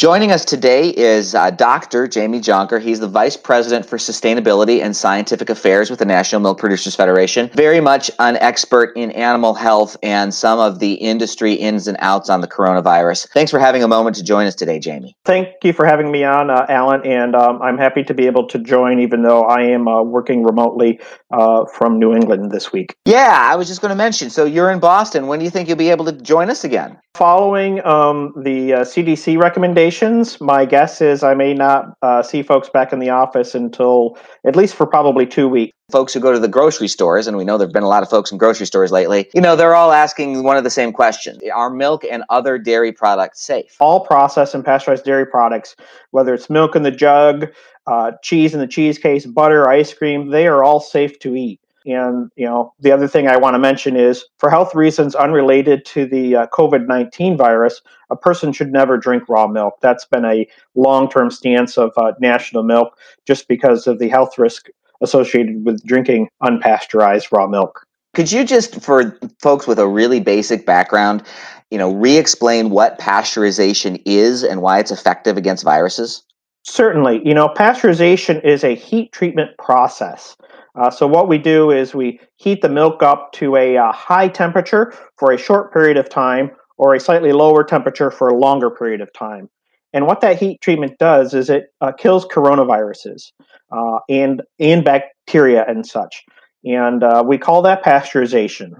Joining us today is uh, Dr. Jamie Jonker. He's the Vice President for Sustainability and Scientific Affairs with the National Milk Producers Federation. Very much an expert in animal health and some of the industry ins and outs on the coronavirus. Thanks for having a moment to join us today, Jamie. Thank you for having me on, uh, Alan, and um, I'm happy to be able to join, even though I am uh, working remotely uh, from New England this week. Yeah, I was just going to mention. So you're in Boston. When do you think you'll be able to join us again? Following um, the CDC uh, recommendations, my guess is I may not uh, see folks back in the office until at least for probably two weeks. Folks who go to the grocery stores, and we know there have been a lot of folks in grocery stores lately, you know, they're all asking one of the same questions Are milk and other dairy products safe? All processed and pasteurized dairy products, whether it's milk in the jug, uh, cheese in the cheese case, butter, ice cream, they are all safe to eat. And you know, the other thing I want to mention is, for health reasons unrelated to the uh, COVID nineteen virus, a person should never drink raw milk. That's been a long term stance of uh, National Milk, just because of the health risk associated with drinking unpasteurized raw milk. Could you just, for folks with a really basic background, you know, re-explain what pasteurization is and why it's effective against viruses? Certainly. You know, pasteurization is a heat treatment process. Uh, so what we do is we heat the milk up to a uh, high temperature for a short period of time or a slightly lower temperature for a longer period of time. And what that heat treatment does is it uh, kills coronaviruses uh, and and bacteria and such. And uh, we call that pasteurization.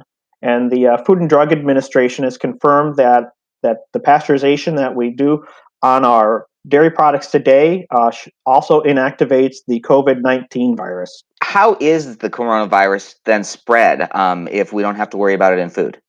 And the Food and Drug Administration has confirmed that that the pasteurization that we do on our dairy products today uh, also inactivates the COVID 19 virus. How is the coronavirus then spread um, if we don't have to worry about it in food?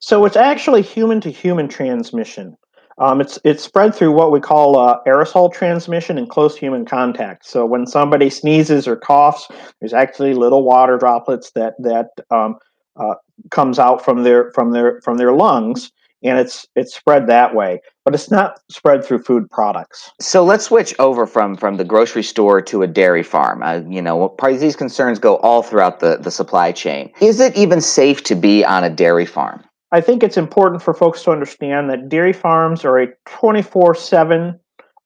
So it's actually human to human transmission. Um, it's it's spread through what we call uh, aerosol transmission and close human contact. So when somebody sneezes or coughs, there's actually little water droplets that that um, uh, comes out from their from their from their lungs, and it's it's spread that way but it's not spread through food products. So let's switch over from from the grocery store to a dairy farm. Uh, you know these concerns go all throughout the the supply chain. Is it even safe to be on a dairy farm? I think it's important for folks to understand that dairy farms are a 24 7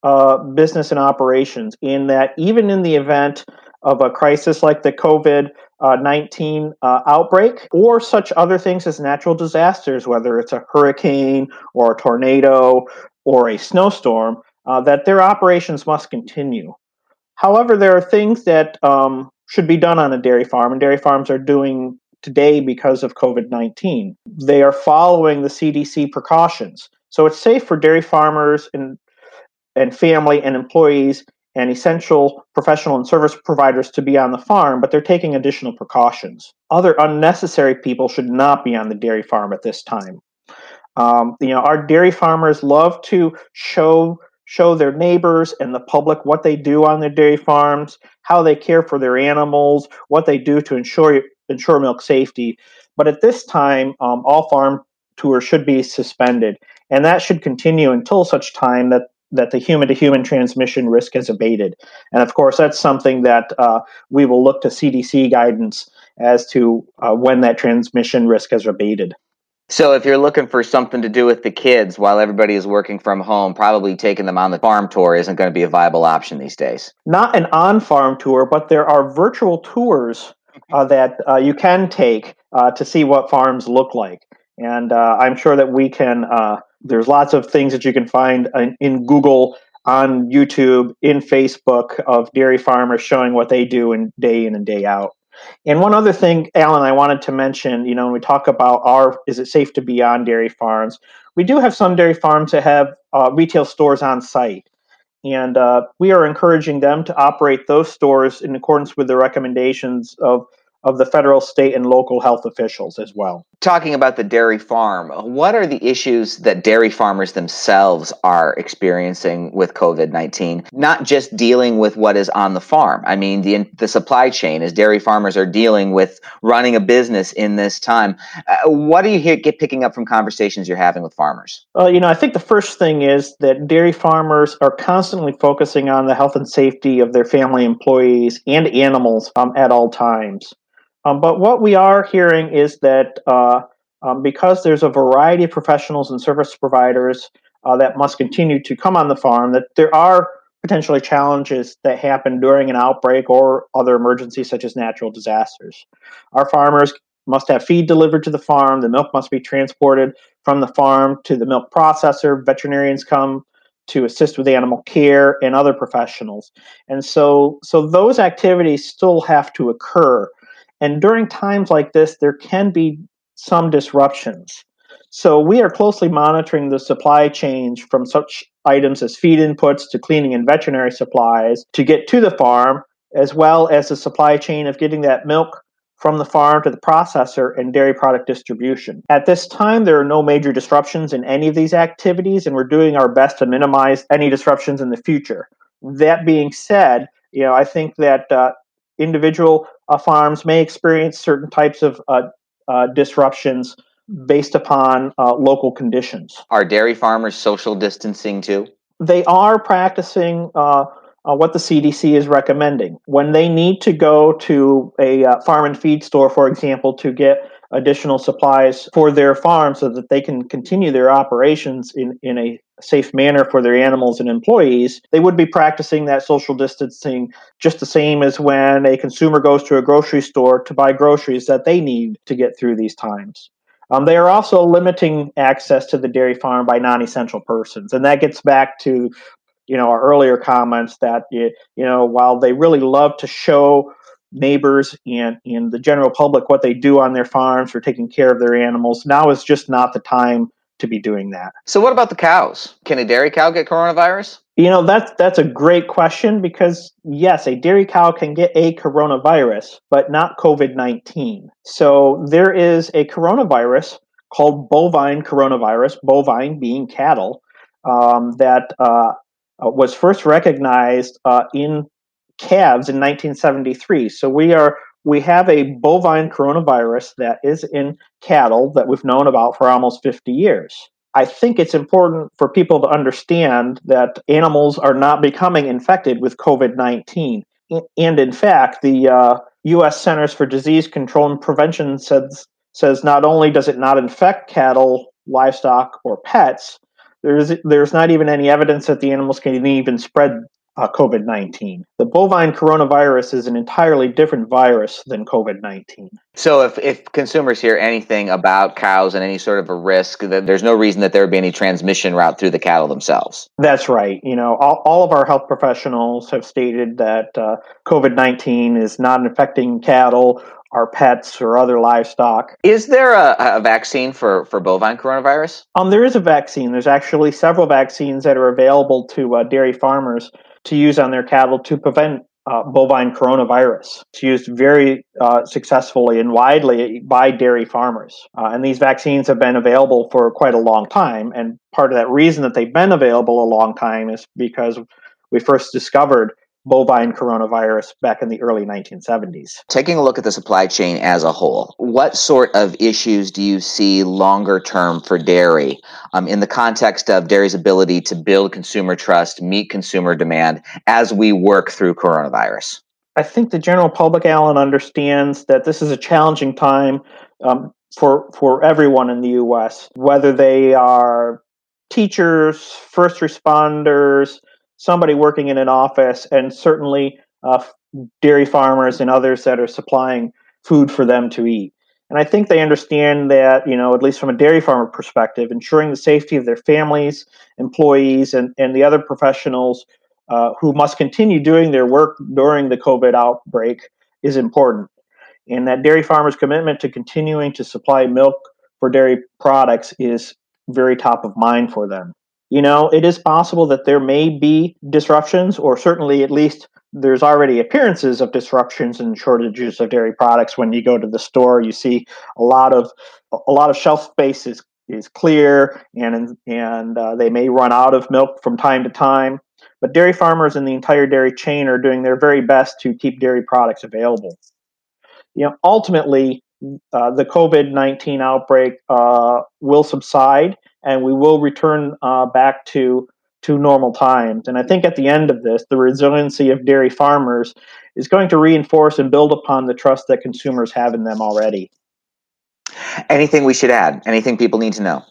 uh, business and operations in that even in the event of a crisis like the COVID uh, 19 uh, outbreak or such other things as natural disasters, whether it's a hurricane or a tornado or a snowstorm, uh, that their operations must continue. However, there are things that um, should be done on a dairy farm, and dairy farms are doing today because of COVID 19. They are following the CDC precautions. So it's safe for dairy farmers and, and family and employees and essential professional and service providers to be on the farm, but they're taking additional precautions. Other unnecessary people should not be on the dairy farm at this time. Um, you know, our dairy farmers love to show show their neighbors and the public what they do on their dairy farms, how they care for their animals, what they do to ensure ensure milk safety. But at this time, um, all farm tours should be suspended, and that should continue until such time that that the human to human transmission risk has abated. And of course, that's something that uh, we will look to CDC guidance as to uh, when that transmission risk has abated. So, if you're looking for something to do with the kids while everybody is working from home, probably taking them on the farm tour isn't going to be a viable option these days. Not an on farm tour, but there are virtual tours uh, that uh, you can take uh, to see what farms look like. And uh, I'm sure that we can there's lots of things that you can find in, in Google, on YouTube, in Facebook of dairy farmers showing what they do in day in and day out. And one other thing, Alan, I wanted to mention, you know, when we talk about our, is it safe to be on dairy farms? We do have some dairy farms that have uh, retail stores on site. And uh, we are encouraging them to operate those stores in accordance with the recommendations of of the federal, state, and local health officials as well. Talking about the dairy farm, what are the issues that dairy farmers themselves are experiencing with COVID 19? Not just dealing with what is on the farm. I mean, the, the supply chain, as dairy farmers are dealing with running a business in this time. Uh, what do you hear, get picking up from conversations you're having with farmers? Well, you know, I think the first thing is that dairy farmers are constantly focusing on the health and safety of their family employees and animals um, at all times. Um, but what we are hearing is that uh, um, because there's a variety of professionals and service providers uh, that must continue to come on the farm, that there are potentially challenges that happen during an outbreak or other emergencies such as natural disasters. Our farmers must have feed delivered to the farm, the milk must be transported from the farm to the milk processor, veterinarians come to assist with animal care and other professionals. And so so those activities still have to occur. And during times like this there can be some disruptions. So we are closely monitoring the supply chain from such items as feed inputs to cleaning and veterinary supplies to get to the farm, as well as the supply chain of getting that milk from the farm to the processor and dairy product distribution. At this time, there are no major disruptions in any of these activities, and we're doing our best to minimize any disruptions in the future. That being said, you know, I think that uh, individual uh, farms may experience certain types of uh, uh disruptions based upon uh, local conditions. Are dairy farmers social distancing too? They are practicing uh, uh, what the CDC is recommending. When they need to go to a uh, farm and feed store, for example, to get additional supplies for their farm so that they can continue their operations in, in a safe manner for their animals and employees, they would be practicing that social distancing just the same as when a consumer goes to a grocery store to buy groceries that they need to get through these times. Um, they are also limiting access to the dairy farm by non-essential persons, and that gets back to you know our earlier comments that you know while they really love to show neighbors and and the general public what they do on their farms for taking care of their animals, now is just not the time to be doing that. So, what about the cows? Can a dairy cow get coronavirus? You know, that's that's a great question because yes, a dairy cow can get a coronavirus, but not COVID-19. So there is a coronavirus called bovine coronavirus, bovine being cattle, um, that uh, uh was first recognized uh, in calves in 1973. So we are we have a bovine coronavirus that is in cattle that we've known about for almost 50 years. I think it's important for people to understand that animals are not becoming infected with COVID 19. And in fact, the uh, U.S. Centers for Disease Control and Prevention says, says not only does it not infect cattle, livestock, or pets, there's, there's not even any evidence that the animals can even spread uh, COVID 19. The bovine coronavirus is an entirely different virus than COVID 19. So, if, if consumers hear anything about cows and any sort of a risk, that there's no reason that there would be any transmission route through the cattle themselves. That's right. You know, all, all of our health professionals have stated that uh, COVID 19 is not infecting cattle our pets or other livestock. Is there a, a, vaccine for, for bovine coronavirus? Um, there is a vaccine. There's actually several vaccines that are available to uh, dairy farmers to use on their cattle to prevent uh, bovine coronavirus. It's used very uh, successfully and widely by dairy farmers. Uh, and these vaccines have been available for quite a long time. And part of that reason that they've been available a long time is because we first discovered bovine coronavirus back in the early 1970s. Taking a look at the supply chain as a whole, what sort of issues do you see longer term for dairy um, in the context of dairy's ability to build consumer trust, meet consumer demand as we work through coronavirus? I think the general public, Alan, understands that this is a challenging time um, for for everyone in the U.S., whether they are teachers, first responders, somebody working in an office, and certainly uh, dairy farmers and others that are supplying food for them to eat. And I think they understand that, you know, at least from a dairy farmer perspective, ensuring the safety of their families, employees, and, and the other professionals uh, who must continue doing their work during the COVID outbreak is important. And that dairy farmers' commitment to continuing to supply milk for dairy products is very top of mind for them. You know, it is possible that there may be disruptions, or certainly at least there's already appearances of disruptions and shortages of dairy products. When you go to the store, you see a lot of a lot of shelf space is, is clear, and and uh, they may run out of milk from time to time. But dairy farmers and the entire dairy chain are doing their very best to keep dairy products available. You know, ultimately, uh, the COVID 19 outbreak uh, will subside and we will return uh, back to to normal times. And I think at the end of this, the resiliency of dairy farmers is going to reinforce and build upon the trust that consumers have in them already. Anything we should add? Anything people need to know?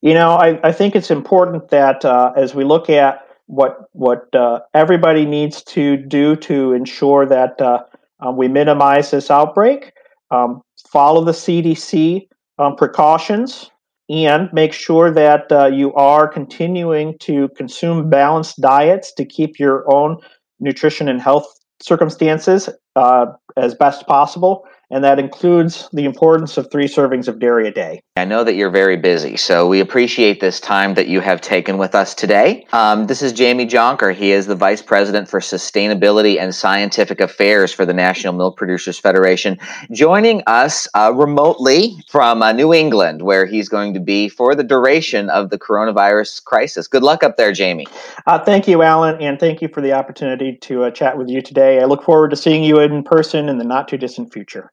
You know, I, I think it's important that uh, as we look at what what uh, everybody needs to do to ensure that uh we minimize this outbreak, um, follow the CDC um, precautions, and make sure that uh, you are continuing to consume balanced diets to keep your own nutrition and health circumstances uh, as best possible and that includes the importance of three servings of dairy a day. I know that you're very busy, so we appreciate this time that you have taken with us today. Um, this is Jamie Jonker. He is the Vice President for Sustainability and Scientific Affairs for the National Milk Producers Federation, joining us uh, remotely from uh, New England, where he's going to be for the duration of the coronavirus crisis. Good luck up there, Jamie. Uh, thank you, Alan, and thank you for the opportunity to uh, chat with you today. I look forward to seeing you in person in the not too distant future.